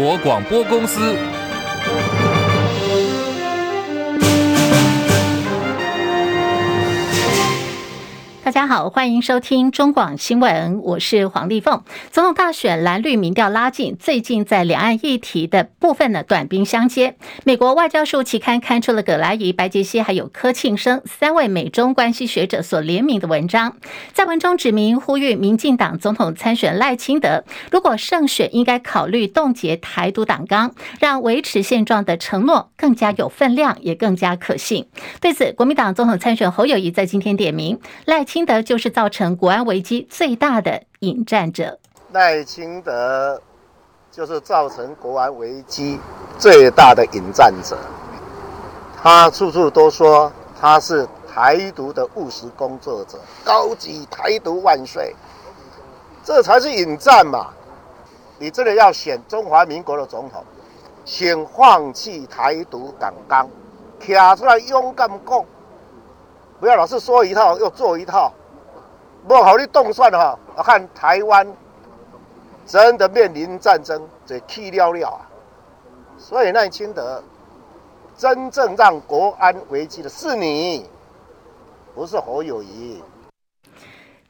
国广播公司。大家好，欢迎收听中广新闻，我是黄丽凤。总统大选蓝绿民调拉近，最近在两岸议题的部分呢，短兵相接。美国外交树期刊刊出了葛莱仪、白杰西还有柯庆生三位美中关系学者所联名的文章，在文中指明呼吁民进党总统参选赖清德，如果胜选，应该考虑冻结台独党纲，让维持现状的承诺更加有分量，也更加可信。对此，国民党总统参选侯友谊在今天点名赖清。清德就是造成国安危机最大的引战者。赖清德就是造成国安危机最大的引战者。他处处都说他是台独的务实工作者，高级台独万岁，这才是引战嘛！你真的要选中华民国的总统，请放弃台独党纲，站出来勇敢讲。不要老是说一套又做一套，不好你动算哈！我看台湾真的面临战争，这气尿尿啊！所以赖清德真正让国安危机的是你，不是侯友谊。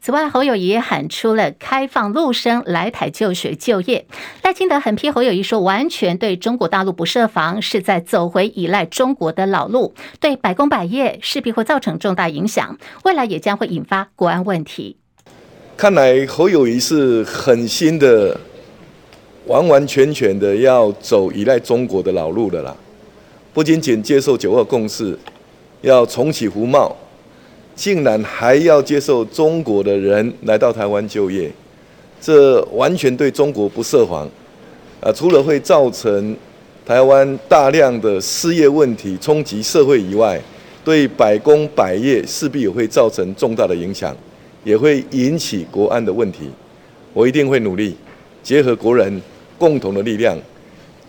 此外，侯友宜也喊出了开放陆生来台就学就业。赖清德狠批侯友宜说，完全对中国大陆不设防，是在走回依赖中国的老路，对百工百业势必会造成重大影响，未来也将会引发国安问题。看来侯友宜是狠心的，完完全全的要走依赖中国的老路的啦，不仅仅接受九二共识，要重启服贸。竟然还要接受中国的人来到台湾就业，这完全对中国不设防，啊，除了会造成台湾大量的失业问题冲击社会以外，对百工百业势必也会造成重大的影响，也会引起国安的问题。我一定会努力结合国人共同的力量，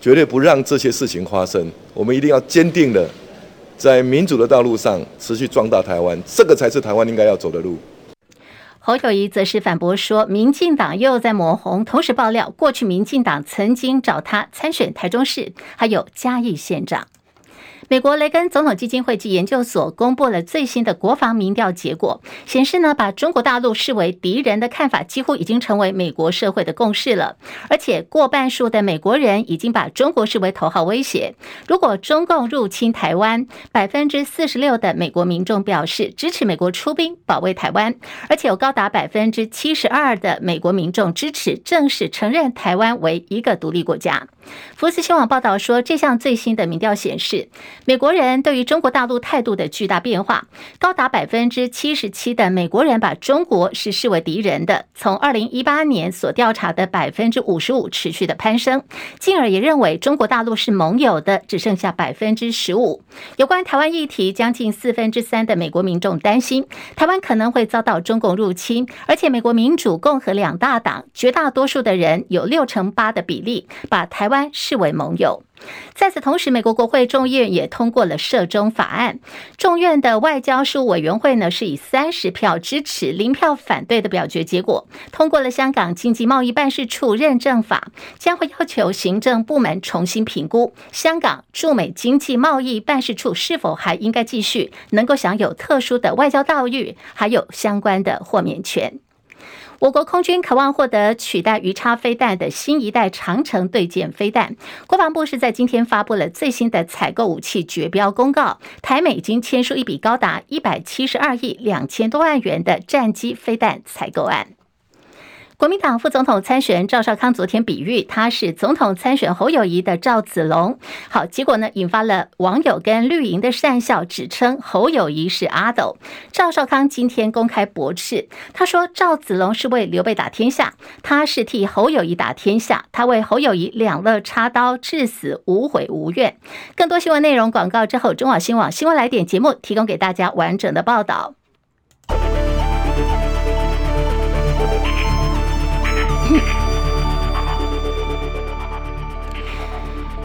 绝对不让这些事情发生。我们一定要坚定的。在民主的道路上持续壮大台湾，这个才是台湾应该要走的路。侯友谊则是反驳说，民进党又在抹红，同时爆料过去民进党曾经找他参选台中市，还有嘉义县长。美国雷根总统基金会及研究所公布了最新的国防民调结果，显示呢，把中国大陆视为敌人的看法几乎已经成为美国社会的共识了。而且过半数的美国人已经把中国视为头号威胁。如果中共入侵台湾，百分之四十六的美国民众表示支持美国出兵保卫台湾，而且有高达百分之七十二的美国民众支持正式承认台湾为一个独立国家。福斯新闻报道说，这项最新的民调显示，美国人对于中国大陆态度的巨大变化，高达百分之七十七的美国人把中国是视为敌人的，从二零一八年所调查的百分之五十五持续的攀升，进而也认为中国大陆是盟友的，只剩下百分之十五。有关台湾议题，将近四分之三的美国民众担心台湾可能会遭到中共入侵，而且美国民主、共和两大党绝大多数的人有六成八的比例把台湾视为盟友。在此同时，美国国会众议院也通过了涉中法案。众院的外交事务委员会呢，是以三十票支持、零票反对的表决结果，通过了香港经济贸易办事处认证法，将会要求行政部门重新评估香港驻美经济贸易办事处是否还应该继续能够享有特殊的外交待遇，还有相关的豁免权。我国空军渴望获得取代鱼叉飞弹的新一代长城对舰飞弹。国防部是在今天发布了最新的采购武器绝标公告，台美已经签署一笔高达一百七十二亿两千多万元的战机飞弹采购案。国民党副总统参选人赵少康昨天比喻他是总统参选侯友谊的赵子龙，好，结果呢引发了网友跟绿营的讪笑，指称侯友谊是阿斗。赵少康今天公开驳斥，他说赵子龙是为刘备打天下，他是替侯友谊打天下，他为侯友谊两肋插刀至死无悔无怨。更多新闻内容广告之后，中广新闻网新闻来点节目提供给大家完整的报道。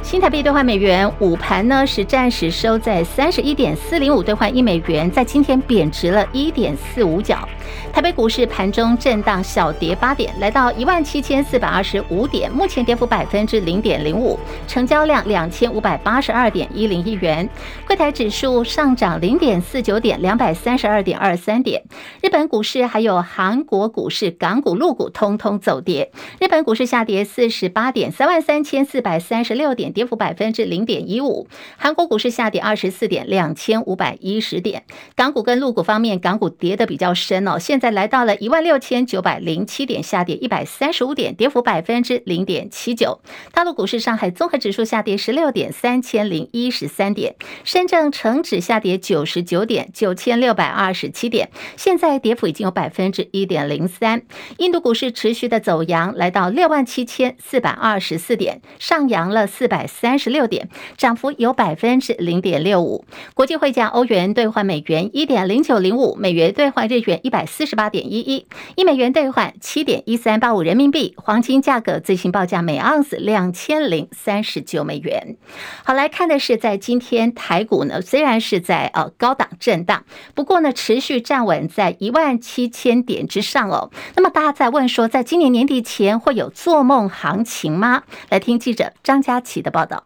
新台币兑换美元，午盘呢是暂时收在三十一点四零五兑换一美元，在今天贬值了一点四五角。台北股市盘中震荡小跌八点，来到一万七千四百二十五点，目前跌幅百分之零点零五，成交量两千五百八十二点一零亿元。柜台指数上涨零点四九点，两百三十二点二三点。日本股市还有韩国股市、港股、陆股通通走跌。日本股市下跌四十八点，三万三千四百三十六点，跌幅百分之零点一五。韩国股市下跌二十四点，两千五百一十点。港股跟陆股方面，港股跌得比较深哦，现在来到了一万六千九百零七点，下跌一百三十五点，跌幅百分之零点七九。大陆股市，上海综合指数下跌十六点，三千零一十三点。深圳成指下跌九十九点，九千六百二十七点。现在跌幅已经有百分之一点零三。印度股市持续的走扬，来到六万七千四百二十四点，上扬了四百三十六点，涨幅有百分之零点六五。国际汇价，欧元兑换美元一点零九零五，美元兑换日元一百四十八点一一，一美元兑换七点一三八五人民币。黄金价格最新报价每盎司两千零三十九美元。好，来看的是在今天台股呢，虽然是在呃高档震荡，不过呢持续站稳在一万七千点之上哦。那么大家在问说，在今年年底前会有做梦行情吗？来听记者张佳琪的报报道。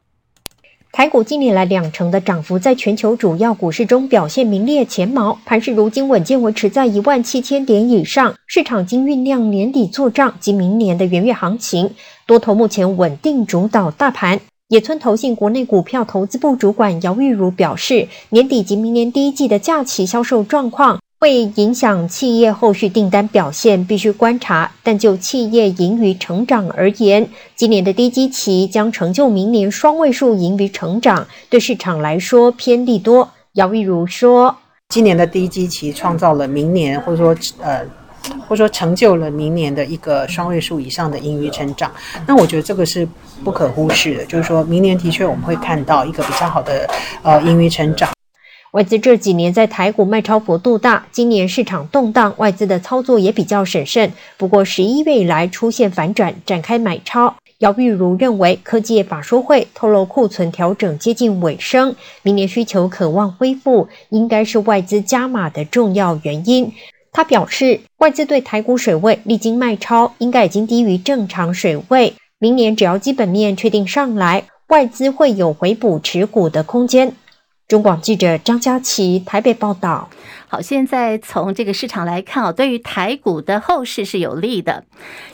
台股近年来两成的涨幅，在全球主要股市中表现名列前茅，盘势如今稳健维持在一万七千点以上，市场经酝酿年底做账及明年的元月行情，多头目前稳定主导大盘。野村投信国内股票投资部主管姚玉如表示，年底及明年第一季的假期销售状况会影响企业后续订单表现，必须观察。但就企业盈余成长而言，今年的低基期将成就明年双位数盈余成长，对市场来说偏利多。姚玉如说，今年的低基期创造了明年，或者说呃。或者说成就了明年的一个双位数以上的盈余成长，那我觉得这个是不可忽视的。就是说明年的确我们会看到一个比较好的呃盈余成长。外资这几年在台股卖超幅度大，今年市场动荡，外资的操作也比较审慎。不过十一月以来出现反转，展开买超。姚玉如认为，科技法说会透露库存调整接近尾声，明年需求可望恢复，应该是外资加码的重要原因。他表示，外资对台股水位历经卖超，应该已经低于正常水位。明年只要基本面确定上来，外资会有回补持股的空间。中广记者张佳琪台北报道。好，现在从这个市场来看哦，对于台股的后市是有利的。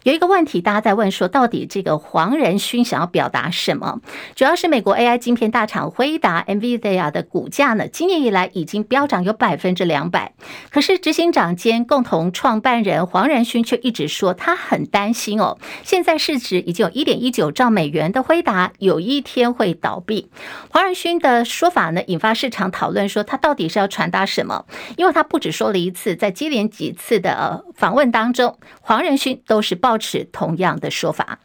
有一个问题，大家在问说，到底这个黄仁勋想要表达什么？主要是美国 AI 晶片大厂辉达 NVIDIA 的股价呢，今年以来已经飙涨有百分之两百，可是执行长兼共同创办人黄仁勋却一直说他很担心哦，现在市值已经有一点一九兆美元的辉达有一天会倒闭。黄仁勋的说法呢，引发市场讨论，说他到底是要传达什么？因为他不止说了一次，在接连几次的访问当中，黄仁勋都是抱持同样的说法。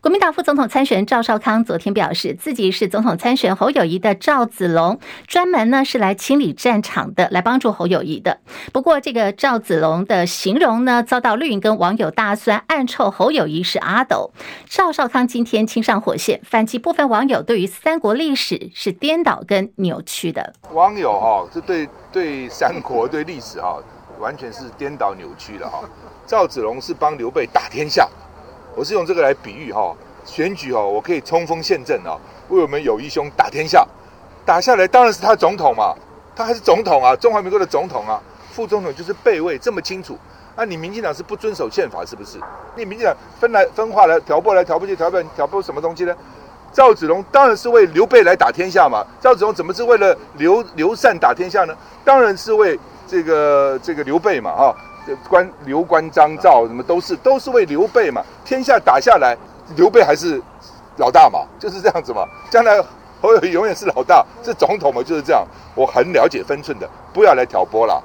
国民党副总统参选赵少康昨天表示，自己是总统参选侯友谊的赵子龙，专门呢是来清理战场的，来帮助侯友谊的。不过，这个赵子龙的形容呢，遭到绿营跟网友大酸，暗臭侯友谊是阿斗。赵少康今天亲上火线，反击部分网友对于三国历史是颠倒跟扭曲的。网友哈，这对对三国对历史哈，完全是颠倒扭曲的哈。赵子龙是帮刘备打天下。我是用这个来比喻哈，选举哈，我可以冲锋陷阵啊，为我们友谊兄打天下，打下来当然是他总统嘛，他还是总统啊，中华民国的总统啊，副总统就是备位，这么清楚。那你民进党是不遵守宪法是不是？你民进党分来分化来挑拨来挑拨去挑拨挑拨什么东西呢？赵子龙当然是为刘备来打天下嘛，赵子龙怎么是为了刘刘禅打天下呢？当然是为这个这个刘备嘛啊。关刘关张赵什么都是都是为刘备嘛，天下打下来，刘备还是老大嘛，就是这样子嘛。将来侯友永远是老大，是总统嘛，就是这样。我很了解分寸的，不要来挑拨了。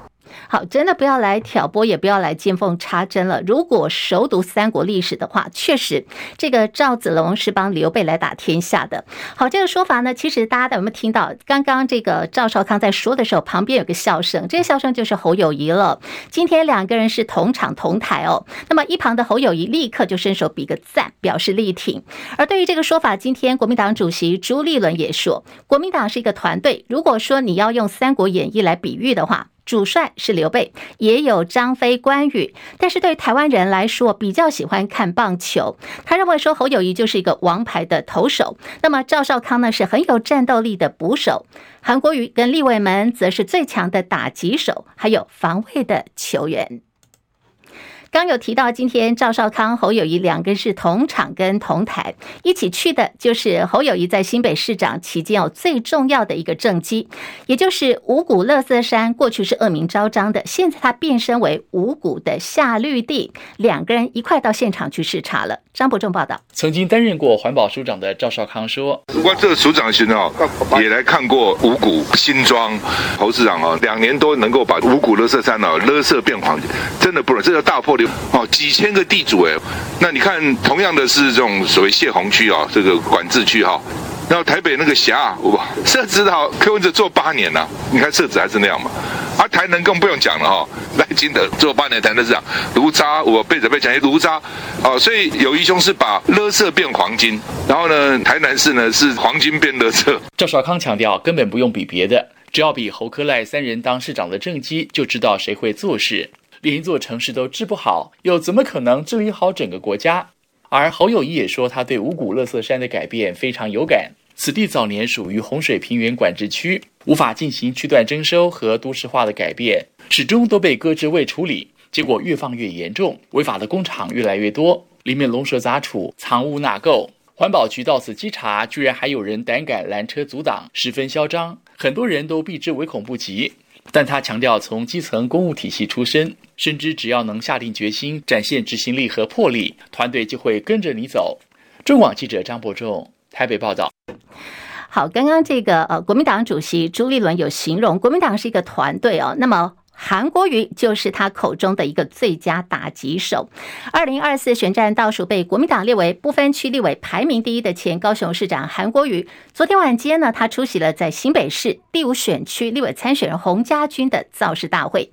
好，真的不要来挑拨，也不要来见缝插针了。如果熟读三国历史的话，确实这个赵子龙是帮刘备来打天下的。好，这个说法呢，其实大家有没有听到？刚刚这个赵少康在说的时候，旁边有个笑声，这个笑声就是侯友谊了。今天两个人是同场同台哦。那么一旁的侯友谊立刻就伸手比个赞，表示力挺。而对于这个说法，今天国民党主席朱立伦也说，国民党是一个团队。如果说你要用《三国演义》来比喻的话，主帅是刘备，也有张飞、关羽，但是对台湾人来说，比较喜欢看棒球。他认为说侯友谊就是一个王牌的投手，那么赵少康呢是很有战斗力的捕手，韩国瑜跟立委们则是最强的打击手，还有防卫的球员。刚有提到，今天赵少康、侯友谊两个人是同场跟同台一起去的，就是侯友谊在新北市长期间有最重要的一个政绩，也就是五股乐色山，过去是恶名昭彰的，现在他变身为五股的夏绿地，两个人一块到现场去视察了。张伯仲报道，曾经担任过环保署长的赵少康说：“我这个署长群哦，也来看过五股新庄侯市长哦，两年多能够把五股乐色山哦，乐色变黄，真的不容易，这叫大破。”哦，几千个地主哎，那你看，同样的是这种所谓泄洪区啊，这个管制区哈，然后台北那个辖哇，设置好柯文哲做八年了，你看设置还是那样嘛，而、啊、台南更不用讲了哈，赖金德做八年台南市长，炉渣我背着背讲炉渣，哦，所以有一兄是把垃圾变黄金，然后呢，台南市呢是黄金变垃圾。赵少康强调，根本不用比别的，只要比侯科赖三人当市长的政绩，就知道谁会做事。连一座城市都治不好，又怎么可能治理好整个国家？而侯友谊也说，他对五谷乐色山的改变非常有感。此地早年属于洪水平原管制区，无法进行区段征收和都市化的改变，始终都被搁置未处理。结果越放越严重，违法的工厂越来越多，里面龙蛇杂处，藏污纳垢。环保局到此稽查，居然还有人胆敢拦车阻挡，十分嚣张，很多人都避之唯恐不及。但他强调，从基层公务体系出身，深知只要能下定决心，展现执行力和魄力，团队就会跟着你走。中广记者张博仲台北报道。好，刚刚这个呃，国民党主席朱立伦有形容国民党是一个团队哦，那么。韩国瑜就是他口中的一个最佳打击手。二零二四选战倒数被国民党列为不分区立委排名第一的前高雄市长韩国瑜，昨天晚间呢，他出席了在新北市第五选区立委参选人洪家军的造势大会。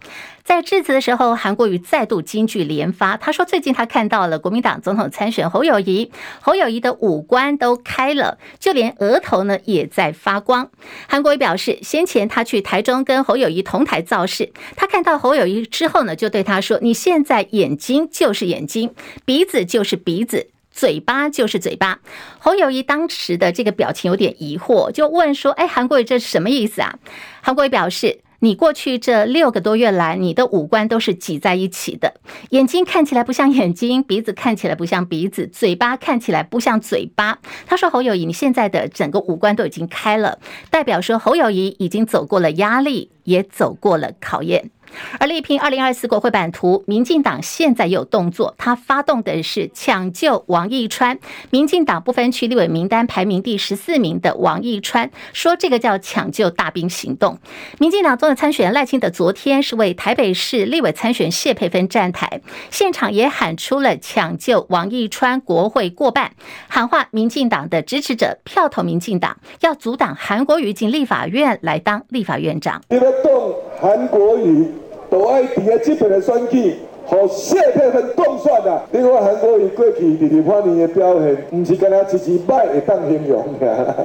在致辞的时候，韩国瑜再度金句连发。他说：“最近他看到了国民党总统参选侯友谊，侯友谊的五官都开了，就连额头呢也在发光。”韩国瑜表示，先前他去台中跟侯友谊同台造势，他看到侯友谊之后呢，就对他说：“你现在眼睛就是眼睛，鼻子就是鼻子，嘴巴就是嘴巴。”侯友谊当时的这个表情有点疑惑，就问说：“哎，韩国瑜这是什么意思啊？”韩国瑜表示。你过去这六个多月来，你的五官都是挤在一起的，眼睛看起来不像眼睛，鼻子看起来不像鼻子，嘴巴看起来不像嘴巴。他说：“侯友谊，你现在的整个五官都已经开了，代表说侯友谊已经走过了压力，也走过了考验。”而力拼二零二四国会版图，民进党现在有动作，他发动的是抢救王义川。民进党不分区立委名单排名第十四名的王义川说：“这个叫抢救大兵行动。”民进党总统参选赖清德昨天是为台北市立委参选谢佩芬站台，现场也喊出了抢救王义川，国会过半，喊话民进党的支持者票投民进党，要阻挡韩国瑜进立法院来当立法院长。你们动韩国瑜。都爱伫个即边的选举，和谢佩芬动算啊！你看韩国瑜过去二八年的表现，毋是跟他一支歹会当形容啊！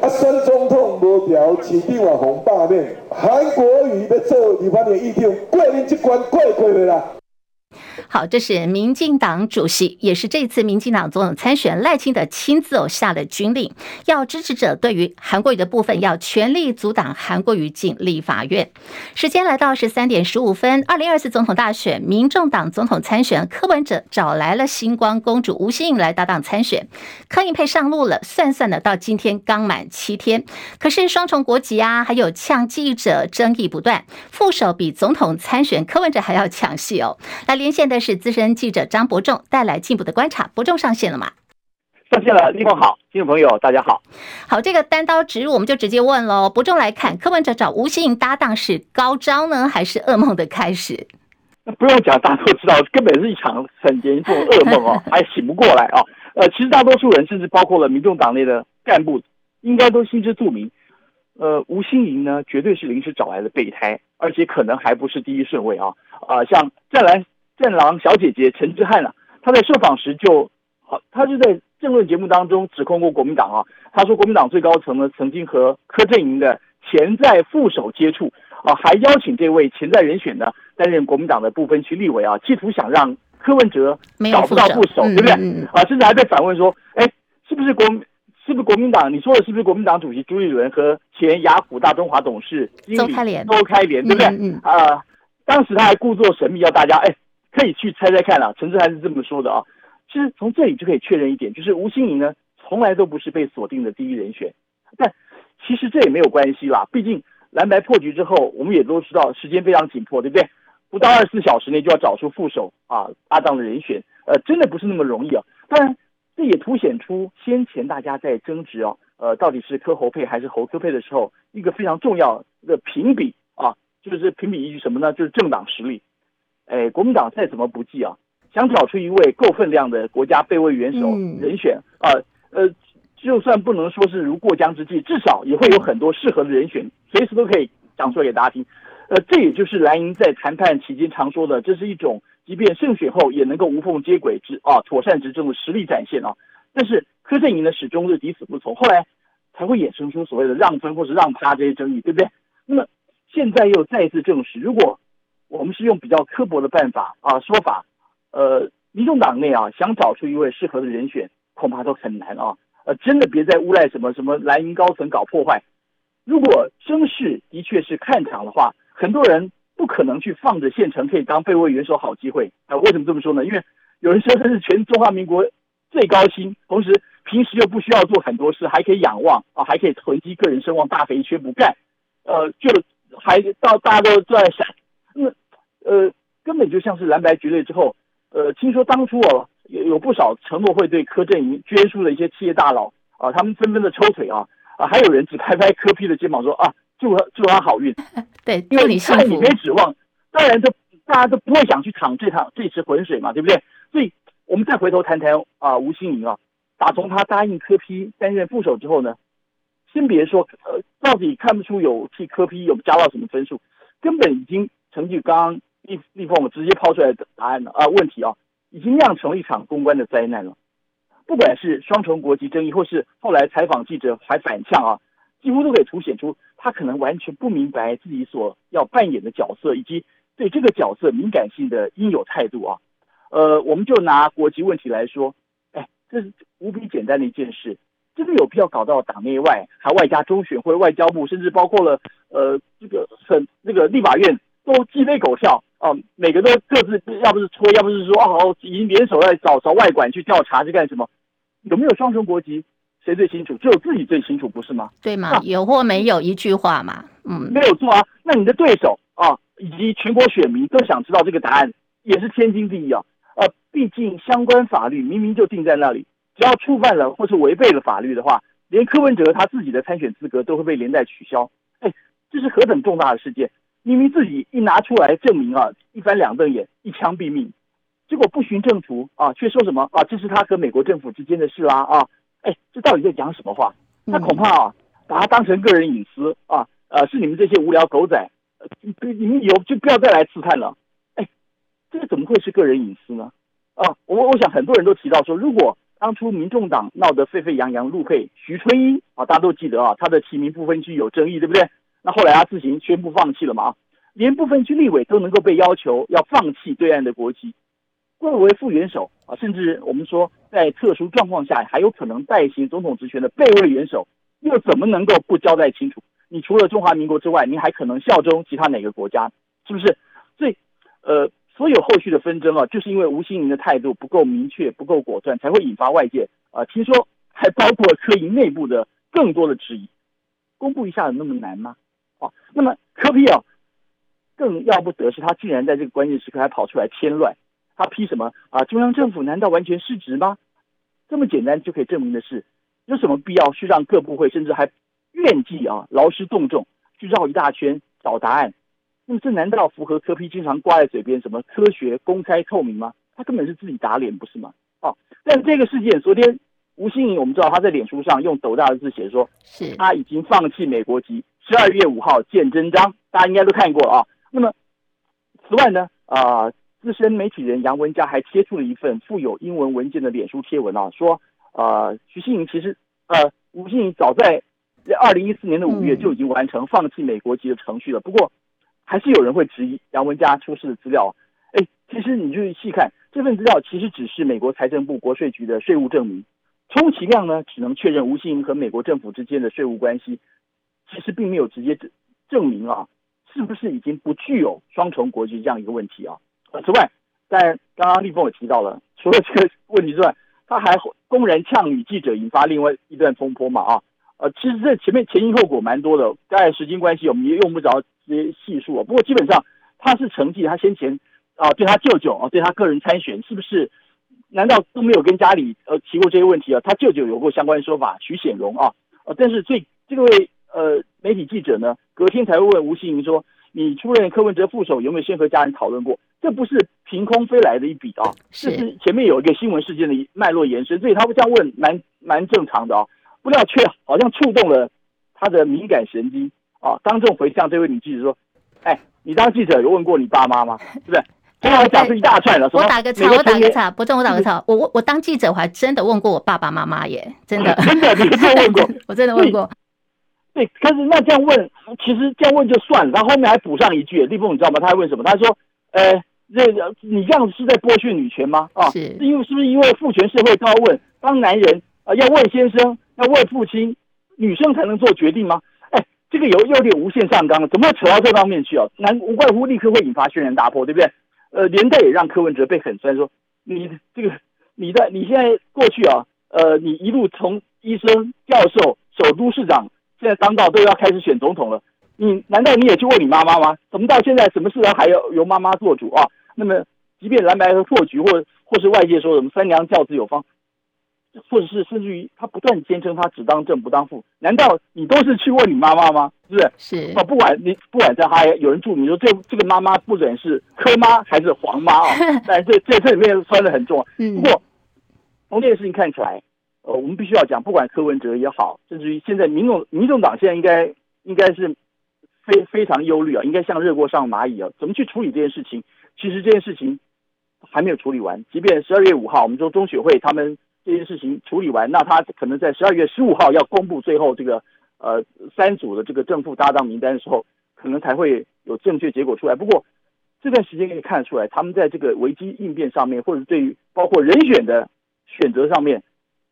啊，选总统无条，市长也红罢免，韩国瑜要做二八年议长，过恁即关过过未啦。好，这是民进党主席，也是这次民进党总统参选赖清德亲自哦下的军令，要支持者对于韩国瑜的部分要全力阻挡韩国瑜进立法院。时间来到十三点十五分，二零二四总统大选，民众党总统参选柯文哲找来了星光公主吴欣颖来搭档参选，柯盈配上路了，算算的到今天刚满七天，可是双重国籍啊，还有呛记者争议不断，副手比总统参选柯文哲还要抢戏哦，来连线的是资深记者张伯仲带来进一步的观察。伯仲上线了吗？上线了，立峰好，听众朋友大家好。好，这个单刀直入，我们就直接问喽。伯仲来看，柯文哲找吴欣盈搭档是高招呢，还是噩梦的开始？那不用讲，大家都知道，根本是一场很严重的噩梦哦，还醒不过来啊。呃，其实大多数人，甚至包括了民众党内的干部，应该都心知肚明。呃，吴欣盈呢，绝对是临时找来的备胎，而且可能还不是第一顺位啊。啊、呃，像战狼战狼小姐姐陈之汉啊，她在受访时就，好，她就在政论节目当中指控过国民党啊。她说国民党最高层呢，曾经和柯震营的潜在副手接触啊，还邀请这位潜在人选呢担任国民党的部分区立委啊，企图想让柯文哲找不到副手，对不对？啊，甚至还在反问说，哎，是不是国？是不是国民党？你说的是不是国民党主席朱立伦和前雅虎大中华董事周开廉？周开廉对不对？嗯嗯。啊、呃，当时他还故作神秘，要大家哎可以去猜猜看啊。陈志还是这么说的啊。其实从这里就可以确认一点，就是吴欣颖呢从来都不是被锁定的第一人选。但其实这也没有关系啦，毕竟蓝白破局之后，我们也都知道时间非常紧迫，对不对？不到二十四小时内就要找出副手啊搭档的人选，呃，真的不是那么容易啊。当然。这也凸显出先前大家在争执哦，呃，到底是柯侯配还是侯柯配的时候，一个非常重要的评比啊，就是评比依据什么呢？就是政党实力。哎，国民党再怎么不济啊，想找出一位够分量的国家备位元首人选啊，呃，就算不能说是如过江之鲫，至少也会有很多适合的人选，随时都可以讲出来给大家听。呃，这也就是蓝营在谈判期间常说的，这是一种。即便胜选后也能够无缝接轨之啊，妥善执政的实力展现啊。但是柯震营呢，始终是抵死不从，后来才会衍生出所谓的让分或是让趴这些争议，对不对？那么现在又再一次证实，如果我们是用比较刻薄的办法啊说法，呃，民众党内啊想找出一位适合的人选，恐怕都很难啊。呃，真的别再诬赖什么什么蓝营高层搞破坏。如果声势的确是看涨的话，很多人。不可能去放着现成可以当备位元首好机会啊！为什么这么说呢？因为有人说这是全中华民国最高薪，同时平时又不需要做很多事，还可以仰望啊，还可以囤积个人声望，大肥缺不干，呃，就还到大家都都在想，那呃根本就像是蓝白决裂之后，呃，听说当初哦有有不少承诺会对柯震营捐书的一些企业大佬啊，他们纷纷的抽腿啊啊，还有人只拍拍柯 P 的肩膀说啊。祝他祝他好运，对，因为你现在你没指望，当然都大家都不会想去淌这趟这池浑水嘛，对不对？所以，我们再回头谈谈啊、呃，吴欣盈啊，打从他答应柯 P 担任副手之后呢，先别说呃，到底看不出有替柯 P 有加到什么分数，根本已经成绩刚刚立立峰直接抛出来的答案了啊、问题啊，已经酿成了一场公关的灾难了。不管是双重国籍争议，或是后来采访记者还反呛啊，几乎都可以凸显出。他可能完全不明白自己所要扮演的角色，以及对这个角色敏感性的应有态度啊。呃，我们就拿国籍问题来说，哎，这是无比简单的一件事，真的有必要搞到党内外，还外加中选会、外交部，甚至包括了呃这个很那个立法院都鸡飞狗跳啊，每个都各自要不是吹，要不是说哦，已经联手在找找外管去调查，去干什么？有没有双重国籍？谁最清楚？只有自己最清楚，不是吗？对吗？有或没有一句话嘛？嗯，没有错啊。那你的对手啊，以及全国选民都想知道这个答案，也是天经地义啊。呃，毕竟相关法律明明就定在那里，只要触犯了或是违背了法律的话，连柯文哲他自己的参选资格都会被连带取消。哎，这是何等重大的事件！明明自己一拿出来证明啊，一翻两瞪眼，一枪毙命，结果不循正途啊，却说什么啊，这是他和美国政府之间的事啦啊。啊哎，这到底在讲什么话？他恐怕啊，把它当成个人隐私啊，呃，是你们这些无聊狗仔，呃，你们以后就不要再来刺探了。哎，这个怎么会是个人隐私呢？啊，我我想很多人都提到说，如果当初民众党闹得沸沸扬扬，陆配徐春英啊，大家都记得啊，他的提名不分区有争议，对不对？那后来他自行宣布放弃了嘛，连部分区立委都能够被要求要放弃对岸的国籍。作为副元首啊，甚至我们说在特殊状况下还有可能代行总统职权的备位元首，又怎么能够不交代清楚？你除了中华民国之外，你还可能效忠其他哪个国家？是不是？所以，呃，所有后续的纷争啊，就是因为吴欣盈的态度不够明确、不够果断，才会引发外界啊，听说还包括科营内部的更多的质疑。公布一下有那么难吗？啊，那么科比啊，更要不得是他竟然在这个关键时刻还跑出来添乱。他批什么啊？中央政府难道完全失职吗？这么简单就可以证明的事，有什么必要去让各部会甚至还愿意啊劳师动众去绕一大圈找答案？那么这难道符合科批经常挂在嘴边什么科学、公开、透明吗？他根本是自己打脸，不是吗？哦，但这个事件，昨天吴欣颖我们知道他在脸书上用斗大的字写说，是他已经放弃美国籍，十二月五号见真章，大家应该都看过了啊。那么此外呢，啊、呃，资深媒体人杨文佳还贴出了一份附有英文文件的脸书贴文啊，说，呃，徐欣盈其实，呃，吴欣颖早在二零一四年的五月就已经完成放弃美国籍的程序了，不过。还是有人会质疑杨文佳出示的资料，哎，其实你就细看这份资料，其实只是美国财政部国税局的税务证明，充其量呢，只能确认吴欣颖和美国政府之间的税务关系，其实并没有直接证证明啊，是不是已经不具有双重国籍这样一个问题啊？此外，但刚刚立峰也提到了，除了这个问题之外，他还公然呛女记者，引发另外一段风波嘛啊？呃，其实这前面前因后果蛮多的，当然时间关系，我们也用不着直接细数啊。不过基本上他是承继他先前啊、对他舅舅啊，对他个人参选，是不是？难道都没有跟家里呃提过这些问题啊？他舅舅有过相关说法，徐显荣啊，呃，但是最这个位呃媒体记者呢，隔天才会问吴欣盈说：“你出任柯文哲副手，有没有先和家人讨论过？”这不是凭空飞来的一笔啊，这是前面有一个新闻事件的脉络延伸，所以他会这样问蛮蛮正常的啊。不料却好像触动了他的敏感神经啊！当众回向这位女记者说：“哎，你当记者有问过你爸妈吗？是不是？”这样讲是一大串了。我打个岔，我打个岔，不中，我打个岔。我我我当记者，我还真的问过我爸爸妈妈耶，真的，真的，你真的问过？我真的问过。对，可是那这样问，其实这样问就算了，他后，后面还补上一句，立峰，你知道吗？他还问什么？他说：“呃，这个你这样是在剥削女权吗？啊，是因为是不是因为父权社会都要问，当男人啊要问先生？”要问父亲，女生才能做决定吗？哎，这个有有点无限上纲了，怎么会扯到这方面去啊？难无怪乎立刻会引发轩然大波，对不对？呃，连带也让柯文哲被狠酸说，你这个你在你现在过去啊，呃，你一路从医生、教授、首都市长，现在当道都要开始选总统了，你难道你也去问你妈妈吗？怎么到现在什么事都还要由妈妈做主啊？那么，即便蓝白和破局，或或是外界说什么三娘教子有方。或者是甚至于他不断坚称他只当正不当副，难道你都是去问你妈妈吗？是不是？是啊，不管你不管在他有人注明说这这个妈妈不准是柯妈还是黄妈啊，但这这这里面穿的很重。不过从这件事情看起来，呃，我们必须要讲，不管柯文哲也好，甚至于现在民众民众党现在应该应该是非非常忧虑啊，应该像热锅上蚂蚁啊，怎么去处理这件事情？其实这件事情还没有处理完，即便十二月五号，我们说中选会他们。这件事情处理完，那他可能在十二月十五号要公布最后这个呃三组的这个正副搭档名单的时候，可能才会有正确结果出来。不过这段时间可以看得出来，他们在这个危机应变上面，或者对于包括人选的选择上面，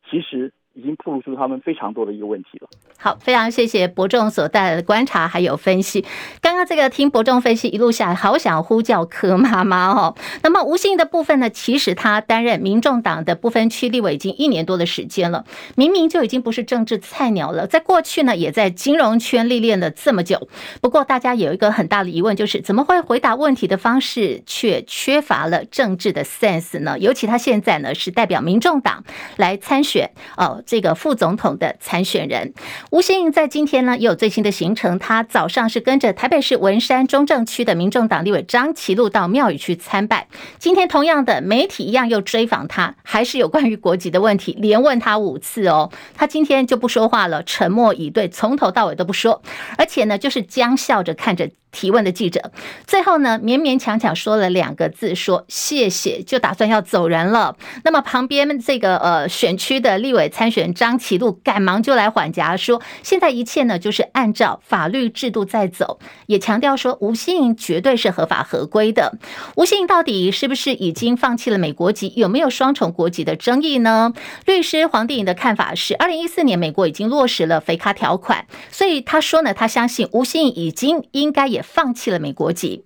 其实。已经暴露出他们非常多的一个问题了。好，非常谢谢伯仲所带来的观察还有分析。刚刚这个听伯仲分析一路下来，好想呼叫柯妈妈哦。那么吴欣盈的部分呢？其实他担任民众党的不分区立委已经一年多的时间了，明明就已经不是政治菜鸟了。在过去呢，也在金融圈历练了这么久。不过大家有一个很大的疑问，就是怎么会回答问题的方式却缺乏了政治的 sense 呢？尤其他现在呢是代表民众党来参选哦。这个副总统的参选人吴欣盈在今天呢也有最新的行程，他早上是跟着台北市文山中正区的民众党立委张其禄到庙宇去参拜。今天同样的媒体一样又追访他，还是有关于国籍的问题，连问他五次哦。他今天就不说话了，沉默以对，从头到尾都不说，而且呢就是僵笑着看着。提问的记者，最后呢，勉勉强强说了两个字，说谢谢，就打算要走人了。那么旁边这个呃选区的立委参选张其禄赶忙就来缓颊，说现在一切呢就是按照法律制度在走，也强调说吴欣盈绝对是合法合规的。吴欣盈到底是不是已经放弃了美国籍，有没有双重国籍的争议呢？律师黄定颖的看法是，二零一四年美国已经落实了肥卡条款，所以他说呢，他相信吴欣盈已经应该也。放弃了美国籍。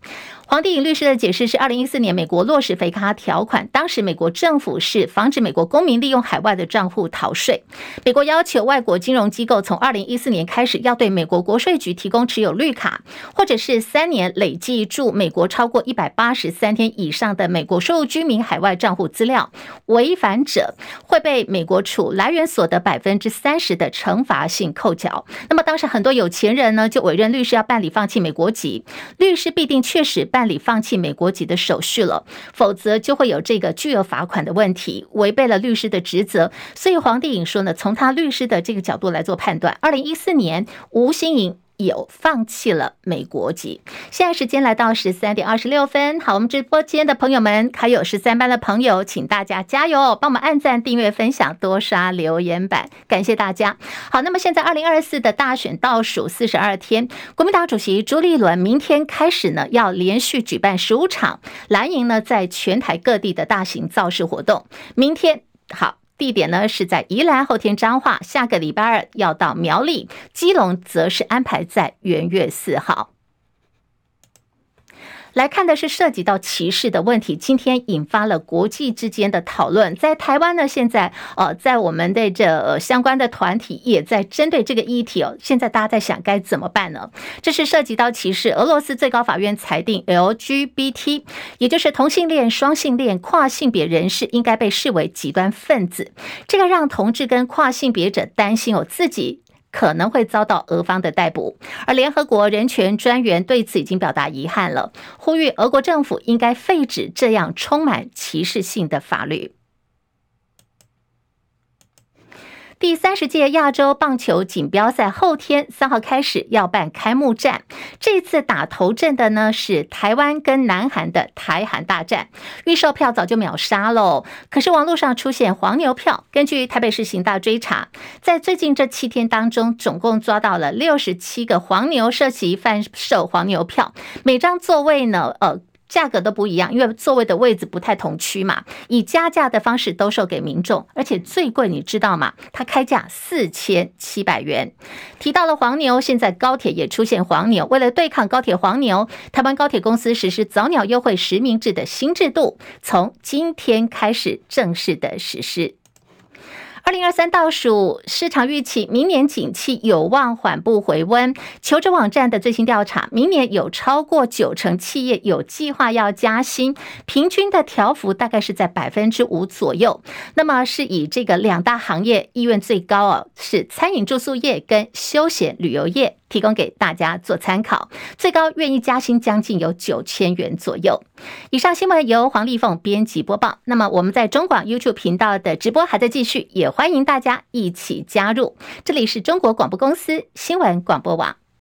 黄帝颖律师的解释是，二零一四年美国落实肥卡条款，当时美国政府是防止美国公民利用海外的账户逃税。美国要求外国金融机构从二零一四年开始要对美国国税局提供持有绿卡，或者是三年累计驻美国超过一百八十三天以上的美国收入居民海外账户资料，违反者会被美国处来源所得百分之三十的惩罚性扣缴。那么当时很多有钱人呢，就委任律师要办理放弃美国籍，律师必定确实办理放弃美国籍的手续了，否则就会有这个巨额罚款的问题，违背了律师的职责。所以黄帝颖说呢，从他律师的这个角度来做判断，二零一四年吴新颖。有放弃了美国籍。现在时间来到十三点二十六分，好，我们直播间的朋友们，还有十三班的朋友，请大家加油，帮我们按赞、订阅、分享、多刷留言板，感谢大家。好，那么现在二零二四的大选倒数四十二天，国民党主席朱立伦明天开始呢，要连续举办十五场蓝营呢在全台各地的大型造势活动。明天好。地点呢是在宜兰，后天彰化，下个礼拜二要到苗栗，基隆则是安排在元月四号。来看的是涉及到歧视的问题，今天引发了国际之间的讨论。在台湾呢，现在呃，在我们的这相关的团体也在针对这个议题哦。现在大家在想该怎么办呢？这是涉及到歧视。俄罗斯最高法院裁定，LGBT 也就是同性恋、双性恋、跨性别人士应该被视为极端分子。这个让同志跟跨性别者担心哦，自己。可能会遭到俄方的逮捕，而联合国人权专员对此已经表达遗憾了，呼吁俄国政府应该废止这样充满歧视性的法律。第三十届亚洲棒球锦标赛后天三号开始要办开幕战，这次打头阵的呢是台湾跟南韩的台韩大战，预售票早就秒杀喽。可是网络上出现黄牛票，根据台北市刑大追查，在最近这七天当中，总共抓到了六十七个黄牛涉及贩售黄牛票，每张座位呢，呃。价格都不一样，因为座位的位置不太同区嘛，以加价的方式兜售给民众，而且最贵你知道吗？它开价四千七百元。提到了黄牛，现在高铁也出现黄牛，为了对抗高铁黄牛，台湾高铁公司实施早鸟优惠实名制的新制度，从今天开始正式的实施。二零二三倒数，市场预期明年景气有望缓步回温。求职网站的最新调查，明年有超过九成企业有计划要加薪，平均的调幅大概是在百分之五左右。那么是以这个两大行业意愿最高哦，是餐饮住宿业跟休闲旅游业。提供给大家做参考，最高愿意加薪将近有九千元左右。以上新闻由黄丽凤编辑播报。那么我们在中广 YouTube 频道的直播还在继续，也欢迎大家一起加入。这里是中国广播公司新闻广播网。